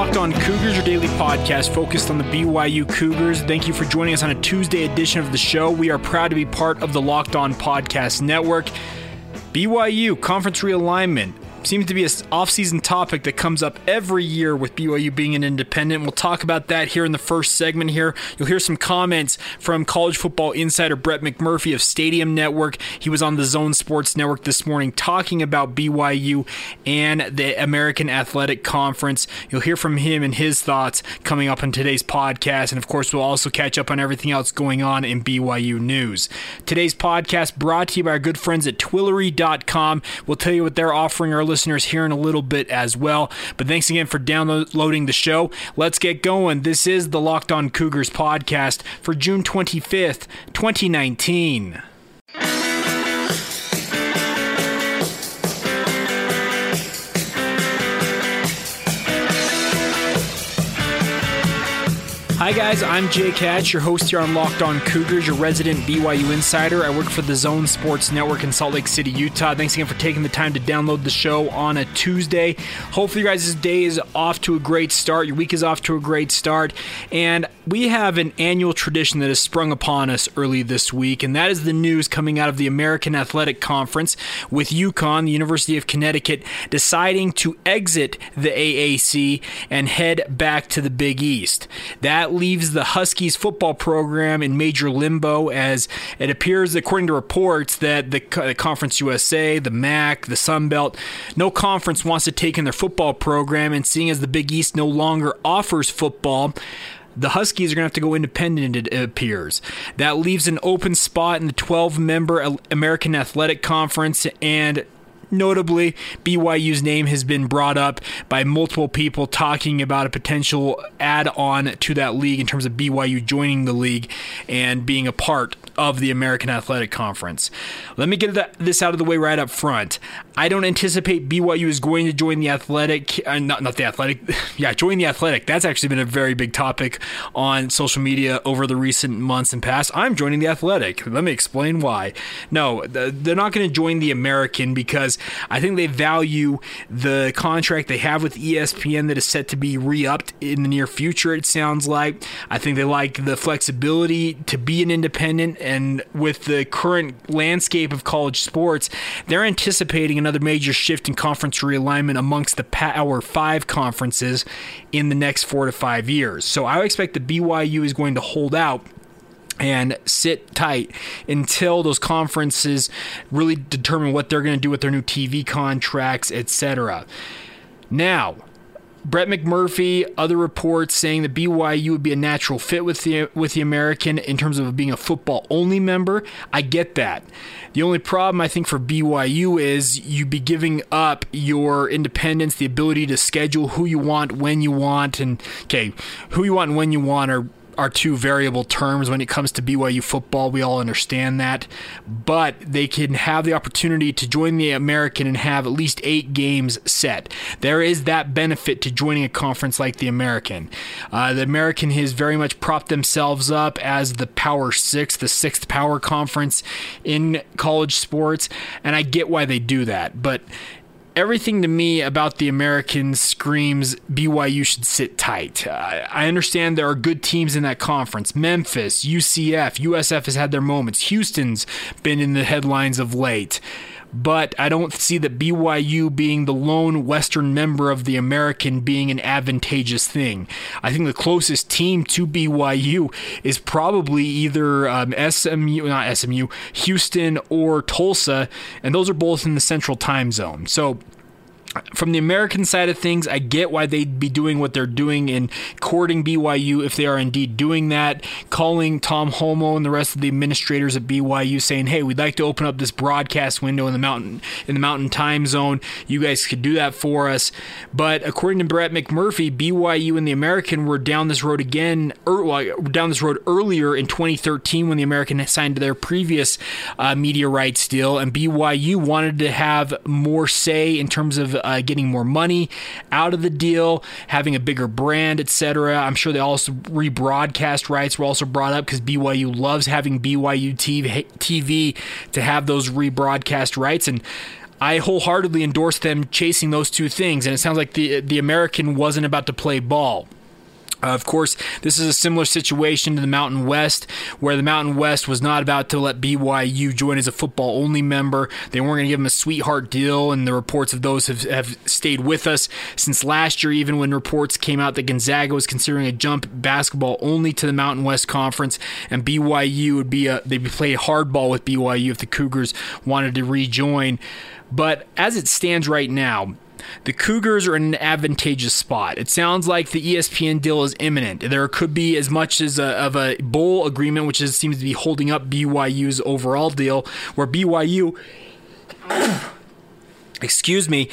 Locked On Cougars, your daily podcast focused on the BYU Cougars. Thank you for joining us on a Tuesday edition of the show. We are proud to be part of the Locked On Podcast Network. BYU conference realignment seems to be an off-season topic that comes up every year with BYU being an independent. We'll talk about that here in the first segment here. You'll hear some comments from college football insider Brett McMurphy of Stadium Network. He was on the Zone Sports Network this morning talking about BYU and the American Athletic Conference. You'll hear from him and his thoughts coming up on today's podcast. And of course, we'll also catch up on everything else going on in BYU news. Today's podcast brought to you by our good friends at Twillory.com. We'll tell you what they're offering our listeners here in a little bit as well. But thanks again for downloading the show. Let's get going. This is the Locked On Cougars podcast for June 25th, 2019. Hi, guys. I'm Jake Hatch, your host here on Locked On Cougars, your resident BYU insider. I work for the Zone Sports Network in Salt Lake City, Utah. Thanks again for taking the time to download the show on a Tuesday. Hopefully, your guys' day is off to a great start. Your week is off to a great start. And we have an annual tradition that has sprung upon us early this week, and that is the news coming out of the American Athletic Conference with UConn, the University of Connecticut, deciding to exit the AAC and head back to the Big East. That leaves the Huskies football program in major limbo as it appears, according to reports, that the, Conference USA, the MAC, the Sun Belt, no conference wants to take in their football program. And seeing as the Big East no longer offers football, the Huskies are going to have to go independent, it appears. That leaves an open spot in the 12 member American Athletic Conference, and Notably, BYU's name has been brought up by multiple people talking about a potential add on to that league in terms of BYU joining the league and being a part of the American Athletic Conference. Let me get this out of the way right up front. I don't anticipate BYU is going to join the Athletic, uh, not, not the Athletic, yeah, join the Athletic. That's actually been a very big topic on social media over the recent months and past. I'm joining the Athletic. Let me explain why. No, they're not going to join the American because I think they value the contract they have with ESPN that is set to be re upped in the near future, it sounds like. I think they like the flexibility to be an independent and with the current landscape of college sports, they're anticipating another major shift in conference realignment amongst the Power Five conferences in the next four to five years. So I expect the BYU is going to hold out and sit tight until those conferences really determine what they're going to do with their new TV contracts, etc. Now, Brett McMurphy, other reports saying that BYU would be a natural fit with the with the American in terms of being a football only member. I get that. The only problem I think for BYU is you'd be giving up your independence, the ability to schedule who you want when you want, and okay, who you want and when you want are are two variable terms when it comes to BYU football. We all understand that. But they can have the opportunity to join the American and have at least eight games set. There is that benefit to joining a conference like the American. Uh, the American has very much propped themselves up as the Power Six, the sixth power conference in college sports. And I get why they do that. But everything to me about the Americans screams BYU should sit tight. I understand there are good teams in that conference. Memphis, UCF, USF has had their moments. Houston's been in the headlines of late but I don't see that BYU being the lone Western member of the American being an advantageous thing. I think the closest team to BYU is probably either um, SMU, not SMU, Houston or Tulsa, and those are both in the Central Time Zone. So from the American side of things, I get why they'd be doing what they're doing and courting BYU if they are indeed doing that, calling Tom Holmoe and the rest of the administrators at BYU saying, "Hey, we'd like to open up this broadcast window in the mountain in the mountain time zone. You guys could do that for us." But according to Brett McMurphy, BYU and the American were down this road again, er, well, down this road earlier in 2013 when the American signed their previous uh, media rights deal, and BYU wanted to have more say in terms of uh, getting more money out of the deal, having a bigger brand, etc. I'm sure they also rebroadcast rights were also brought up because BYU loves having BYU TV, to have those rebroadcast rights and. I wholeheartedly endorse them chasing those two things, and it sounds like the the American wasn't about to play ball. Uh, of course, this is a similar situation to the Mountain West, where the Mountain West was not about to let BYU join as a football only member. They weren't going to give them a sweetheart deal, and the reports of those have, have stayed with us since last year, even when reports came out that Gonzaga was considering a jump basketball only to the Mountain West Conference, and BYU would be a, they'd play hardball with BYU if the Cougars wanted to rejoin. But as it stands right now, the Cougars are in an advantageous spot. It sounds like the ESPN deal is imminent. There could be as much as a, of a bowl agreement, which is, seems to be holding up BYU's overall deal, where BYU. excuse me,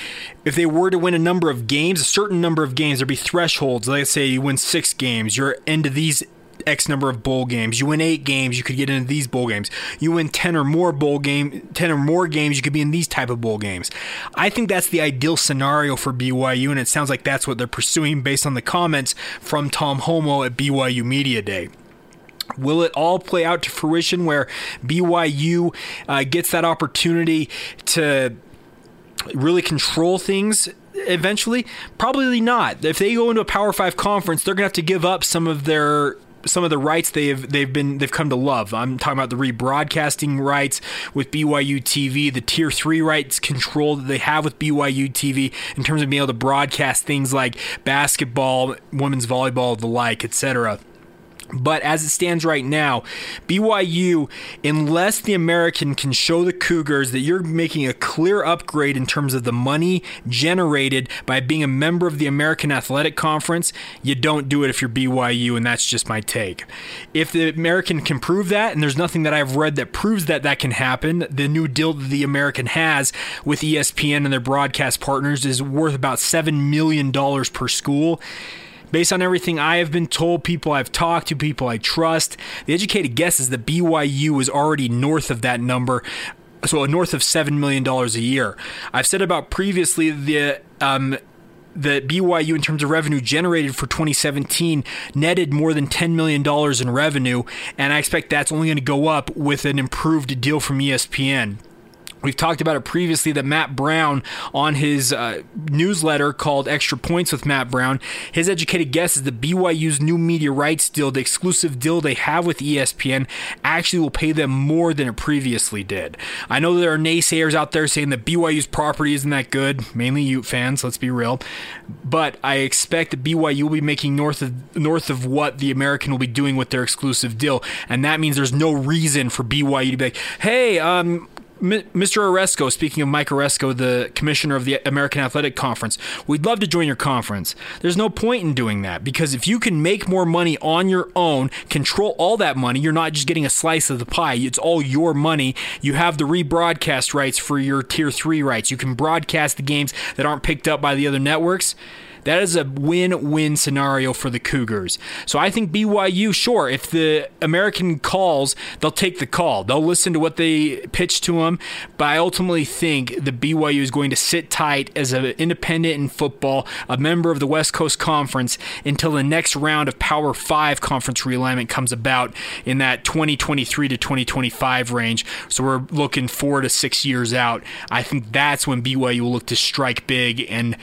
if they were to win a number of games, a certain number of games, there'd be thresholds. Let's say you win six games, you're into these X number of bowl games. You win eight games, you could get into these bowl games. You win ten or more bowl game, ten or more games, you could be in these type of bowl games. I think that's the ideal scenario for BYU, and it sounds like that's what they're pursuing based on the comments from Tom Holmoe at BYU Media Day. Will it all play out to fruition where BYU uh, gets that opportunity to really control things eventually? Probably not. If they go into a Power Five conference, they're going to have to give up some of their some of the rights they've they've been they've come to love. I'm talking about the rebroadcasting rights with BYU TV, the tier three rights control that they have with BYU TV in terms of being able to broadcast things like basketball, women's volleyball, the like, etc. But as it stands right now, BYU, unless the American can show the Cougars that you're making a clear upgrade in terms of the money generated by being a member of the American Athletic Conference, you don't do it if you're BYU, and that's just my take. If the American can prove that, and there's nothing that I've read that proves that that can happen, the new deal that the American has with ESPN and their broadcast partners is worth about $7 million per school Based on everything I have been told, people I've talked to, people I trust, the educated guess is that BYU is already north of that number so north of seven million dollars a year. I've said about previously the um, BYU, in terms of revenue generated for 2017, netted more than $10 million in revenue, and I expect that's only going to go up with an improved deal from ESPN. We've talked about it previously that Matt Brown on his uh, newsletter called Extra Points with Matt Brown, his educated guess is that BYU's new media rights deal, the exclusive deal they have with ESPN, actually will pay them more than it previously did. I know there are naysayers out there saying that BYU's property isn't that good, mainly Ute fans, let's be real, but I expect that BYU will be making north of north of what the American will be doing with their exclusive deal, and that means there's no reason for BYU to be like, hey, um, Mr. Aresco, speaking of Mike Aresco, the commissioner of the American Athletic Conference, we'd love to join your conference. There's no point in doing that because if you can make more money on your own, control all that money, you're not just getting a slice of the pie. It's all your money. You have the rebroadcast rights for your tier three rights. You can broadcast the games that aren't picked up by the other networks. That is a win win scenario for the Cougars. So I think BYU, sure, if the American calls, they'll take the call. They'll listen to what they pitch to them. But I ultimately think the BYU is going to sit tight as an independent in football, a member of the West Coast Conference, until the next round of Power 5 conference realignment comes about in that 2023 to 2025 range. So we're looking four to six years out. I think that's when BYU will look to strike big and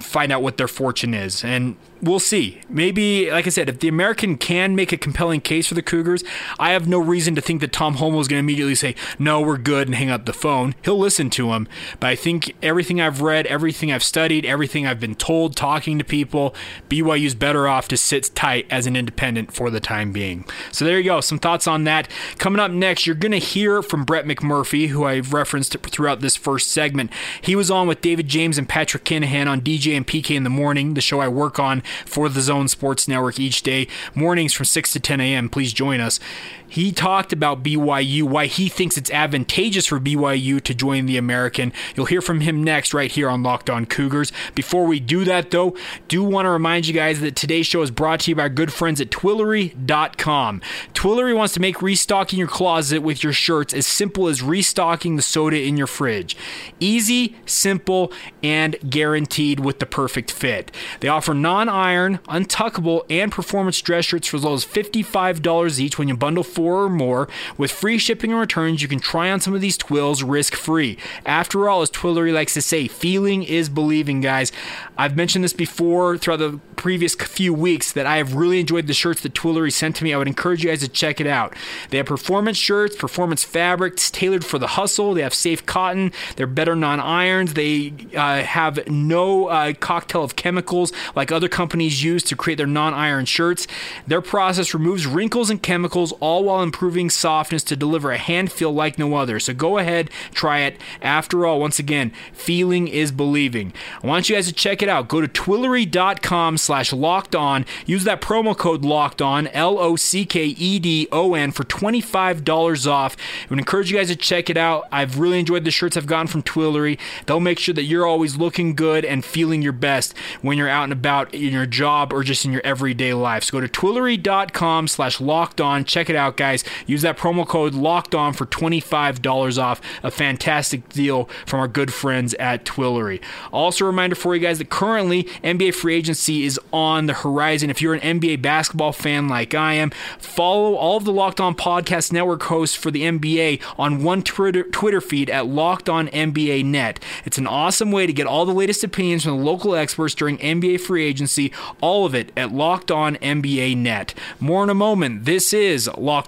find out what their fortune is. And we'll see. Maybe, like I said, if the American can make a compelling case for the Cougars, I have no reason to think that Tom Holmoe is going to immediately say, no, we're good and hang up the phone. He'll listen to him. But I think everything I've read, everything I've studied, everything I've been told, talking to people, BYU's better off to sit tight as an independent for the time being. So there you go. Some thoughts on that. Coming up next, you're going to hear from Brett McMurphy, who I've referenced throughout this first segment. He was on with David James and Patrick Kinahan on DJ and PK in the morning, the show I work on for the Zone Sports Network each day, mornings from 6 to 10 a.m. Please join us. He talked about BYU, why he thinks it's advantageous for BYU to join the American. You'll hear from him next right here on Locked On Cougars. Before we do that, though, do want to remind you guys that today's show is brought to you by our good friends at Twillory.com. Twillory wants to make restocking your closet with your shirts as simple as restocking the soda in your fridge. Easy, simple, and guaranteed with the perfect fit. They offer non iron, untuckable, and performance dress shirts for as low as $55 each when you bundle four or more. With free shipping and returns, you can try on some of these twills risk free. After all, as Twillory likes to say, feeling is believing, guys. I've mentioned this before throughout the previous few weeks that I have really enjoyed the shirts that Twillory sent to me. I would encourage you guys to check it out. They have performance shirts, performance fabrics tailored for the hustle. They have safe cotton. They're better non irons. They uh, have no uh, cocktail of chemicals like other companies use to create their non iron shirts. Their process removes wrinkles and chemicals all while improving softness to deliver a hand feel like no other. So go ahead, try it. After all, once again, feeling is believing. I want you guys to check it out. Go to twillory.com slash locked on. Use that promo code locked on, L O C K E D O N, for $25 off. I would encourage you guys to check it out. I've really enjoyed the shirts I've gotten from Twillory. They'll make sure that you're always looking good and feeling your best when you're out and about in your job or just in your everyday life. So go to twillory.com slash locked on. Check it out, guys. Use that promo code locked on for $25 off. A fantastic deal from our good friends at Twillory. Also, a reminder for you guys that currently NBA free agency is on the horizon. If you're an NBA basketball fan like I am, follow all of the Locked On Podcast Network hosts for the NBA on one Twitter, Twitter feed at Locked On NBA Net. It's an awesome way to get all the latest opinions from the local experts during NBA free agency, all of it at Locked On NBA Net. More in a moment. This is Locked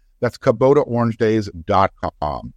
That's KubotaOrangeDays.com.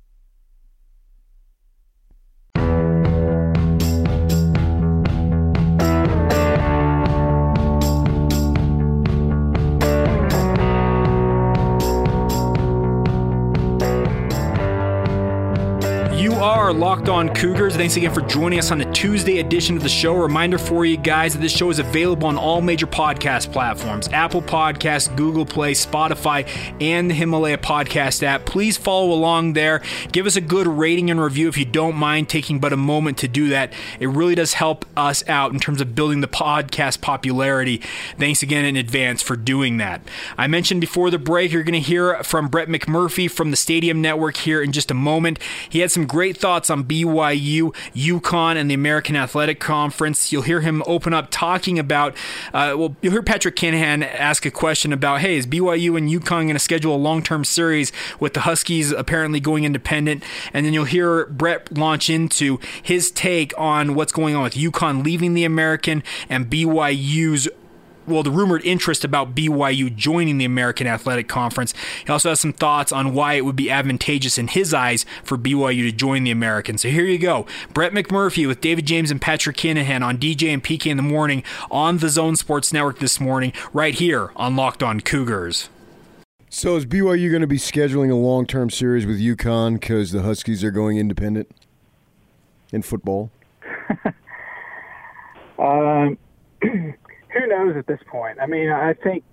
Locked On Cougars. Thanks again for joining us on the Tuesday edition of the show. Reminder for you guys that this show is available on all major podcast platforms Apple Podcasts, Google Play, Spotify, and the Himalaya Podcast app. Please follow along there. Give us a good rating and review if you don't mind taking but a moment to do that. It really does help us out in terms of building the podcast popularity. Thanks again in advance for doing that. I mentioned before the break, you're going to hear from Brett McMurphy from the Stadium Network here in just a moment. He had some great thoughts on BYU, UConn, and the American Athletic Conference. You'll hear him open up talking about, uh, well, you'll hear Patrick Kinahan ask a question about, hey, is BYU and UConn going to schedule a long term series with the Huskies apparently going independent? And then you'll hear Brett launch into his take on what's going on with UConn leaving the American and BYU's well, the rumored interest about BYU joining the American Athletic Conference. He also has some thoughts on why it would be advantageous in his eyes for BYU to join the American. So here you go. Brett McMurphy with David James and Patrick Kinahan on DJ and PK in the morning on the Zone Sports Network this morning, right here on Locked On Cougars. So is BYU going to be scheduling a long-term series with UConn because the Huskies are going independent in football? um. who knows at this point? I mean, I think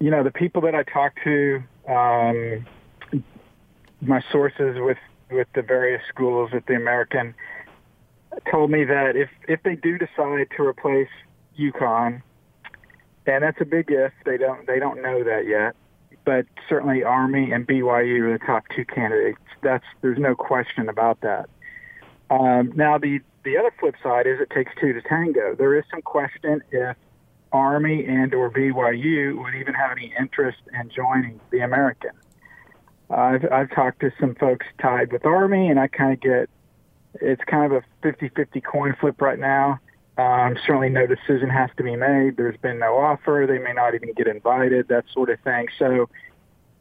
you know the people that I talk to, um, my sources with with the various schools at the American, told me that if if they do decide to replace UConn, and that's a big if. They don't they don't know that yet, but certainly Army and BYU are the top two candidates. That's there's no question about that. Um, now the the other flip side is it takes two to tango. There is some question if Army and or BYU would even have any interest in joining the American. I've I've talked to some folks tied with Army, and I kind of get it's kind of a 50-50 coin flip right now. Um, certainly, no decision has to be made. There's been no offer. They may not even get invited. That sort of thing. So,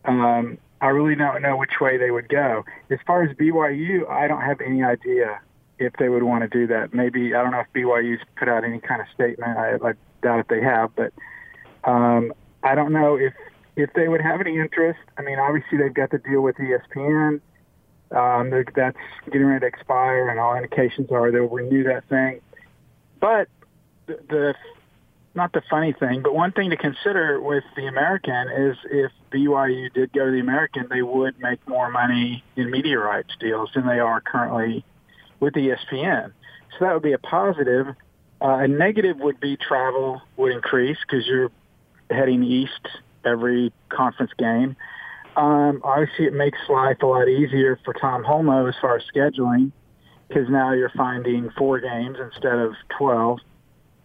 um, I really don't know which way they would go. As far as BYU, I don't have any idea if they would want to do that. Maybe I don't know if BYU's put out any kind of statement. I, I doubt if they have, but um, I don't know if if they would have any interest. I mean, obviously they've got the deal with ESPN. Um, that's getting ready to expire, and all indications are they'll renew that thing. But the, the not the funny thing, but one thing to consider with the American is if BYU did go to the American, they would make more money in media rights deals than they are currently with ESPN. So that would be a positive. Uh, a negative would be travel would increase because you're heading east every conference game. Um, obviously, it makes life a lot easier for Tom Holmoe as far as scheduling because now you're finding four games instead of 12.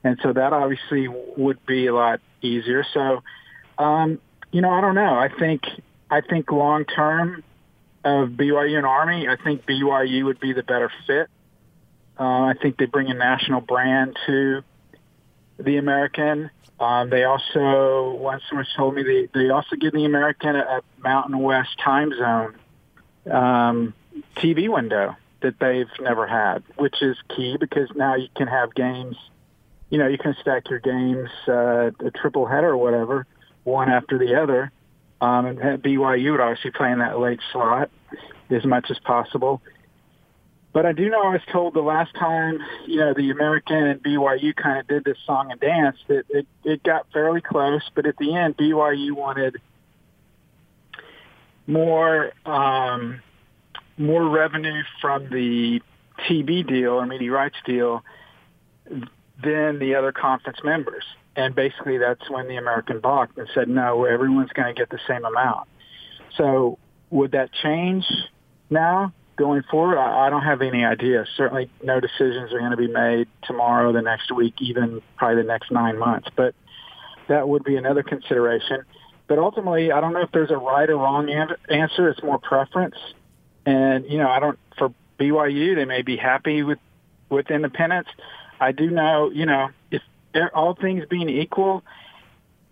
And so that obviously would be a lot easier. So, um, you know, I don't know. I think, I think long term of BYU and Army, I think BYU would be the better fit. Uh, I think they bring a national brand to the American. Um, they also, one source told me they, they also give the American a, a Mountain West time zone um, TV window that they've never had, which is key because now you can have games. You know, you can stack your games, uh, a triple header or whatever, one after the other. Um, and BYU would obviously play in that late slot as much as possible. But I do know I was told the last time, you know, the American and BYU kind of did this song and dance that it, it got fairly close, but at the end, BYU wanted more um, more revenue from the TV deal or media rights deal than the other conference members. And basically that's when the American balked and said, no, everyone's going to get the same amount. So would that change now going forward? I, I don't have any idea. Certainly no decisions are going to be made tomorrow, the next week, even probably the next nine months. But that would be another consideration. But ultimately, I don't know if there's a right or wrong answer. It's more preference. And, you know, I don't, for BYU, they may be happy with, with independence. I do know, you know, if all things being equal,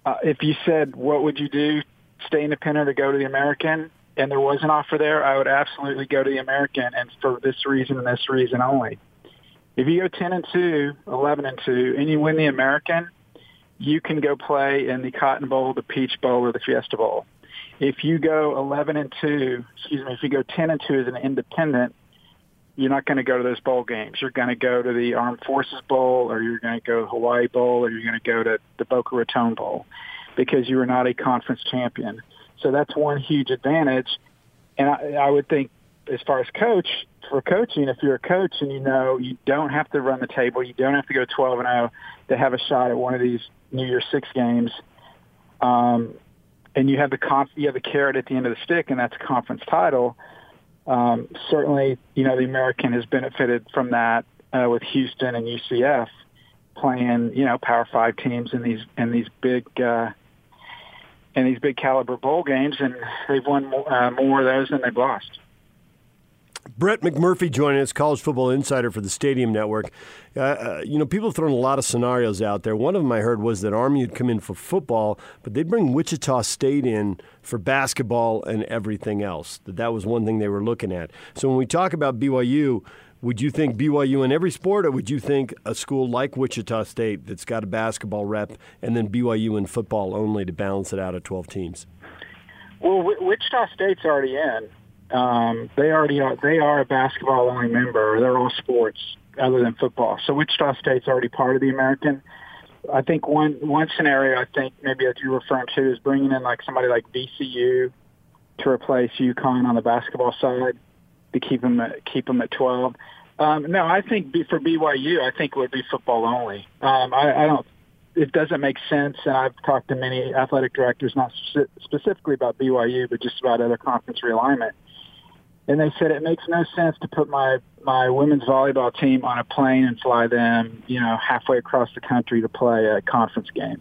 uh, if you said, what would you do? Stay independent or go to the American? And there was an offer there, I would absolutely go to the American and for this reason and this reason only. If you go 10 and 2, 11 and 2, and you win the American, you can go play in the Cotton Bowl, the Peach Bowl, or the Fiesta Bowl if you go 11 and 2, excuse me, if you go 10 and 2 as an independent, you're not going to go to those bowl games. You're going to go to the Armed Forces Bowl or you're going to go to Hawaii Bowl or you're going to go to the Boca Raton Bowl because you are not a conference champion. So that's one huge advantage. And I, I would think as far as coach, for coaching, if you're a coach and you know you don't have to run the table, you don't have to go 12 and 0 to have a shot at one of these New Year's Six games, um, and you have the conf- you have the carrot at the end of the stick, and that's a conference title. Um, certainly, you know the American has benefited from that uh, with Houston and UCF playing, you know, Power Five teams in these in these big uh, in these big caliber bowl games, and they've won more, uh, more of those than they've lost. Brett McMurphy joining us, college football insider for the Stadium Network. Uh, uh, you know, people have thrown a lot of scenarios out there. One of them I heard was that Army would come in for football, but they'd bring Wichita State in for basketball and everything else. That that was one thing they were looking at. So when we talk about BYU, would you think BYU in every sport, or would you think a school like Wichita State that's got a basketball rep and then BYU in football only to balance it out at 12 teams? Well, Wichita State's already in. Um, they already are, they are a basketball only member. They're all sports other than football. So Wichita State's already part of the American. I think one one scenario I think maybe that you're referring to is bringing in like somebody like VCU to replace UConn on the basketball side to keep them at, keep them at 12. Um, no, I think for BYU, I think it would be football only. Um, I, I don't it doesn't make sense. And I've talked to many athletic directors, not specifically about BYU, but just about other conference realignment. And they said it makes no sense to put my my women's volleyball team on a plane and fly them, you know, halfway across the country to play a conference game.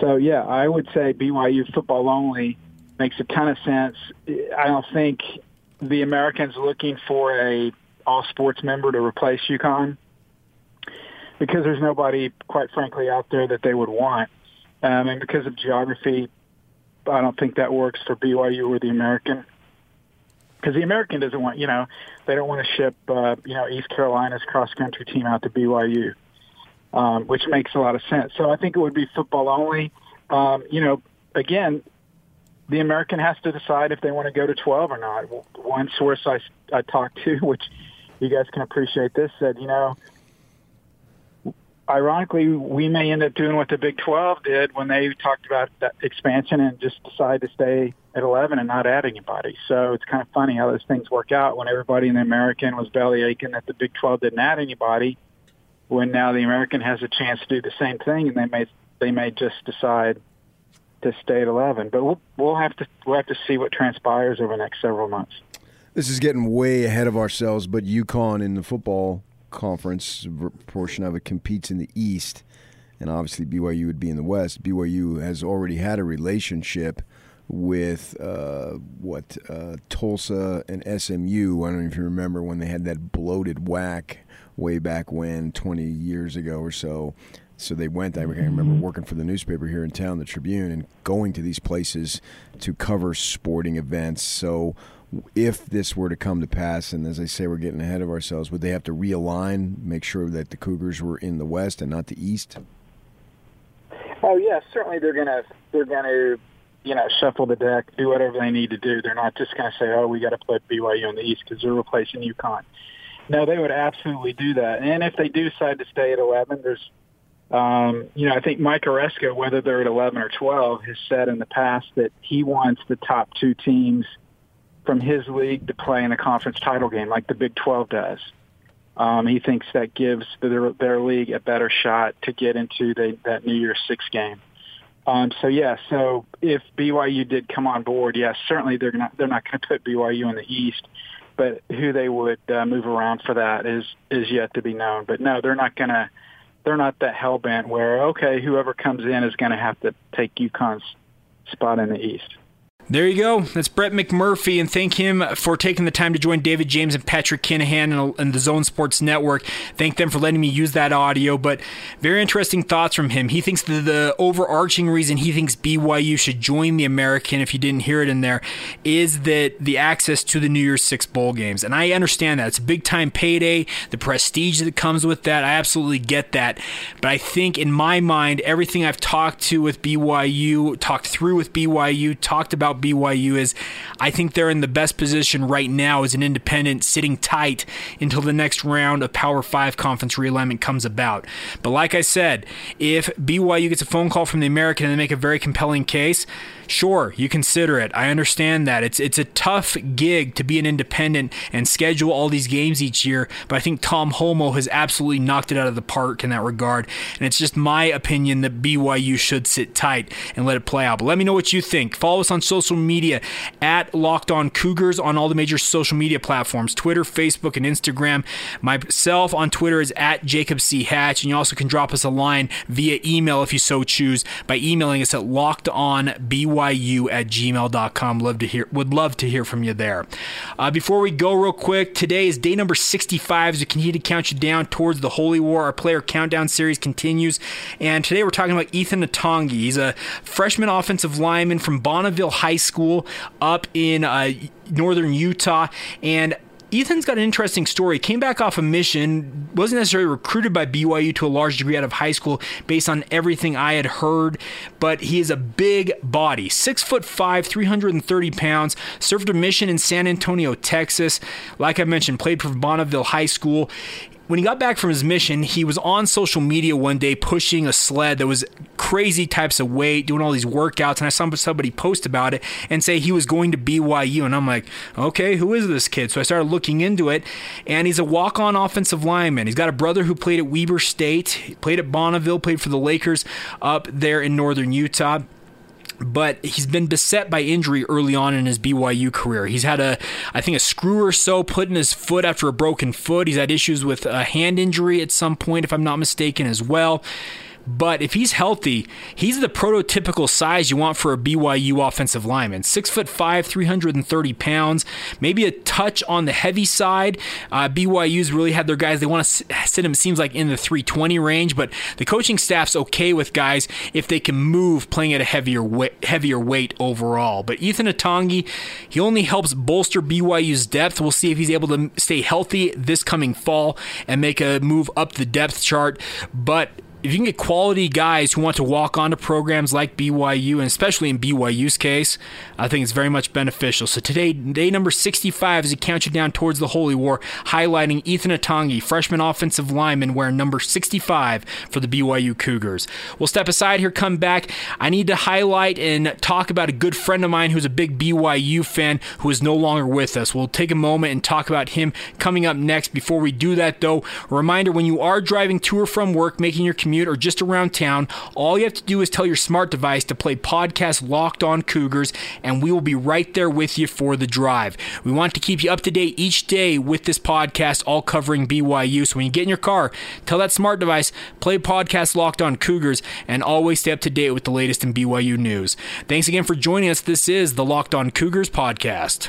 So yeah, I would say BYU football only makes a ton of sense. I don't think the Americans looking for a all sports member to replace UConn because there's nobody, quite frankly, out there that they would want. Um, and because of geography, I don't think that works for BYU or the American. Because the American doesn't want, you know, they don't want to ship, uh, you know, East Carolina's cross country team out to BYU, um, which makes a lot of sense. So I think it would be football only. Um, you know, again, the American has to decide if they want to go to 12 or not. One source I, I talked to, which you guys can appreciate this, said, you know, ironically, we may end up doing what the Big 12 did when they talked about that expansion and just decide to stay at 11 and not add anybody. So it's kind of funny how those things work out when everybody in the American was belly aching that the Big 12 didn't add anybody. When now the American has a chance to do the same thing, and they may they may just decide to stay at 11. But we'll we'll have to we'll have to see what transpires over the next several months. This is getting way ahead of ourselves, but UConn in the football conference portion of it competes in the East, and obviously BYU would be in the West. BYU has already had a relationship with uh, what uh, Tulsa and SMU. I don't know if you remember when they had that bloated WAC way back when, 20 years ago or so. So they went. I remember mm-hmm. working for the newspaper here in town, the Tribune, and going to these places to cover sporting events. So if this were to come to pass, and as I say, we're getting ahead of ourselves, would they have to realign, make sure that the Cougars were in the West and not the East? Oh yeah, certainly they're gonna they're gonna you know shuffle the deck, do whatever they need to do. They're not just gonna say, oh, we got to put BYU in the East because they're replacing UConn. No, they would absolutely do that. And if they do decide to stay at 11, there's um, you know, I think Mike Aresco, whether they're at 11 or 12, has said in the past that he wants the top two teams – from his league to play in a conference title game like the Big 12 does. Um, he thinks that gives their, their league a better shot to get into the, that New Year's Six game. Um, so yeah, so if BYU did come on board, yes, certainly they're not they're not going to put BYU in the East, but who they would uh, move around for that is is yet to be known. But no, they're not going to they're not that hell bent where okay, whoever comes in is going to have to take UConn's spot in the East. There you go. That's Brett McMurphy, and thank him for taking the time to join David James and Patrick Kinahan and uh, the Zone Sports Network. Thank them for letting me use that audio. But very interesting thoughts from him. He thinks that the overarching reason he thinks BYU should join the American, if you didn't hear it in there, is that the access to the New Year's Six bowl games. And I understand that it's a big time payday, the prestige that comes with that. I absolutely get that. But I think in my mind, everything I've talked to with BYU, talked through with BYU, talked about BYU is I think they're in the best position right now as an independent, sitting tight until the next round of Power 5 conference realignment comes about. But like I said, if BYU gets a phone call from the American and they make a very compelling case, Sure, you consider it. I understand that. It's it's a tough gig to be an independent and schedule all these games each year, but I think Tom Holmoe has absolutely knocked it out of the park in that regard. And it's just my opinion that BYU should sit tight and let it play out. But let me know what you think. Follow us on social media at Locked On Cougars on all the major social media platforms Twitter, Facebook, and Instagram. Myself on Twitter is at Jacob C. Hatch, and you also can drop us a line via email if you so choose by emailing us at Locked On BYU byu at gmail.com. Love to hear, would love to hear from you there. Uh, before we go, real quick, today is day number 65 as we continue to count you down towards the Holy War. Our player countdown series continues. And today we're talking about Ethan Atagi. He's a freshman offensive lineman from Bonneville High School up in uh, northern Utah. And Ethan's got an interesting story. Came back off a mission, wasn't necessarily recruited by BYU to a large degree out of high school based on everything I had heard, but he is a big body. Six foot five, 330 pounds, served a mission in San Antonio, Texas. Like I mentioned, played for Bonneville High School when he got back from his mission, he was on social media one day pushing a sled that was crazy types of weight, doing all these workouts. And I saw somebody post about it and say he was going to BYU. And I'm like, okay, who is this kid? So I started looking into it. And he's a walk on offensive lineman. He's got a brother who played at Weber State, played at Bonneville, played for the Lakers up there in northern Utah but he's been beset by injury early on in his BYU career. He's had a, I think, a screw or so put in his foot after a broken foot. He's had issues with a hand injury at some point, if I'm not mistaken, as well. But if he's healthy, he's the prototypical size you want for a BYU offensive lineman. Six foot five, 330 pounds, maybe a touch on the heavy side. Uh, BYU's really had their guys, they want to sit him, seems like in the 320 range, but the coaching staff's okay with guys if they can move playing at a heavier heavier weight overall. But Ethan Atagi, he only helps bolster BYU's depth. We'll see if he's able to stay healthy this coming fall and make a move up the depth chart. But if you can get quality guys who want to walk onto programs like BYU, and especially in BYU's case, I think it's very much beneficial. So today, day number 65 as we count you down towards the Holy War, highlighting Ethan Atagi, freshman offensive lineman, wearing number 65 for the BYU Cougars. We'll step aside here, come back. I need to highlight and talk about a good friend of mine who's a big BYU fan who is no longer with us. We'll take a moment and talk about him coming up next. Before we do that, though, a reminder when you are driving to or from work, making your commute, or just around town, all you have to do is tell your smart device to play podcast Locked On Cougars, and we will be right there with you for the drive. We want to keep you up to date each day with this podcast, all covering BYU. So when you get in your car, tell that smart device, play podcast Locked On Cougars, and always stay up to date with the latest in BYU news. Thanks again for joining us. This is the Locked On Cougars podcast.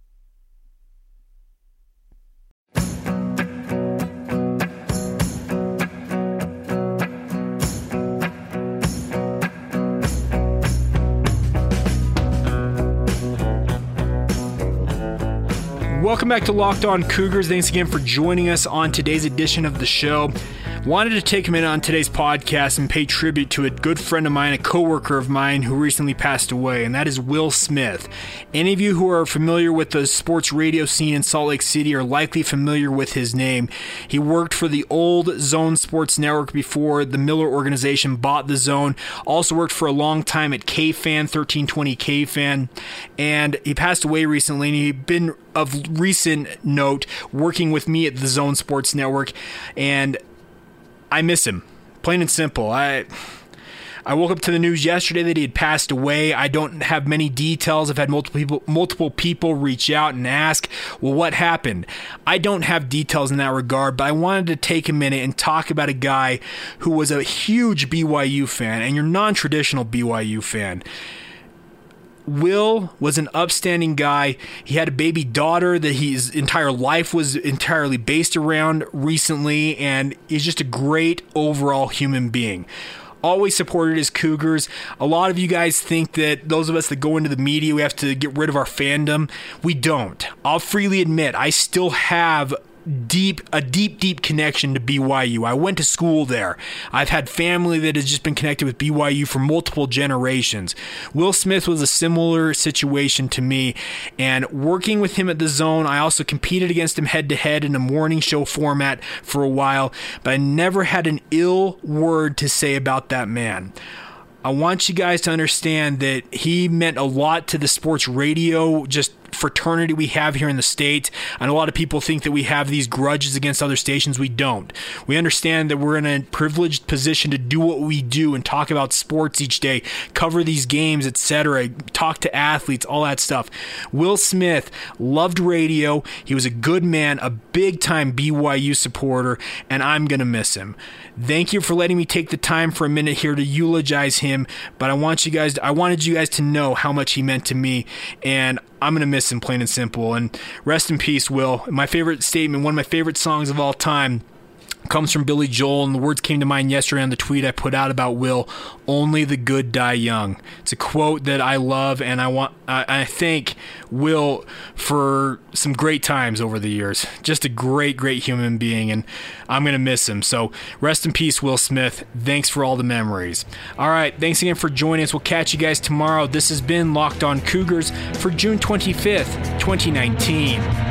Welcome back to Locked On Cougars. Thanks again for joining us on today's edition of the show. Wanted to take a minute on today's podcast and pay tribute to a good friend of mine, a coworker of mine who recently passed away, and that is Will Smith. Any of you who are familiar with the sports radio scene in Salt Lake City are likely familiar with his name. He worked for the old Zone Sports Network before the Miller organization bought the Zone. Also worked for a long time at KFan, 1320 KFan, and he passed away recently, and he'd been of recent note working with me at the Zone Sports Network, and I miss him. Plain and simple. I I woke up to the news yesterday that he had passed away. I don't have many details. I've had multiple people, multiple people reach out and ask, "Well, what happened?" I don't have details in that regard, but I wanted to take a minute and talk about a guy who was a huge BYU fan and your non-traditional BYU fan. Will was an upstanding guy. He had a baby daughter that his entire life was entirely based around recently, and he's just a great overall human being. Always supported his Cougars. A lot of you guys think that those of us that go into the media, we have to get rid of our fandom. We don't. I'll freely admit, I still have deep a deep deep connection to BYU. I went to school there. I've had family that has just been connected with BYU for multiple generations. Will Smith was a similar situation to me and working with him at the zone, I also competed against him head to head in a morning show format for a while, but I never had an ill word to say about that man. I want you guys to understand that he meant a lot to the sports radio just fraternity we have here in the state. And a lot of people think that we have these grudges against other stations. We don't. We understand that we're in a privileged position to do what we do and talk about sports each day, cover these games, etc., talk to athletes, all that stuff. Will Smith loved radio. He was a good man, a big time BYU supporter, and I'm going to miss him. Thank you for letting me take the time for a minute here to eulogize him, but I want you guys I wanted you guys to know how much he meant to me and I'm miss miss him, plain and simple. And rest in peace, Will. My favorite statement, one of my favorite songs of all time comes from Billy Joel, and the words came to mind yesterday on the tweet I put out about Will. Only the good die young. It's a quote that I love, and I want. I, I thank Will for some great times over the years. Just a great, great human being, and I'm gonna miss him. So rest in peace, Will Smith. Thanks for all the memories. All right, thanks again for joining us. We'll catch you guys tomorrow. This has been Locked On Cougars for June 25th, 2019.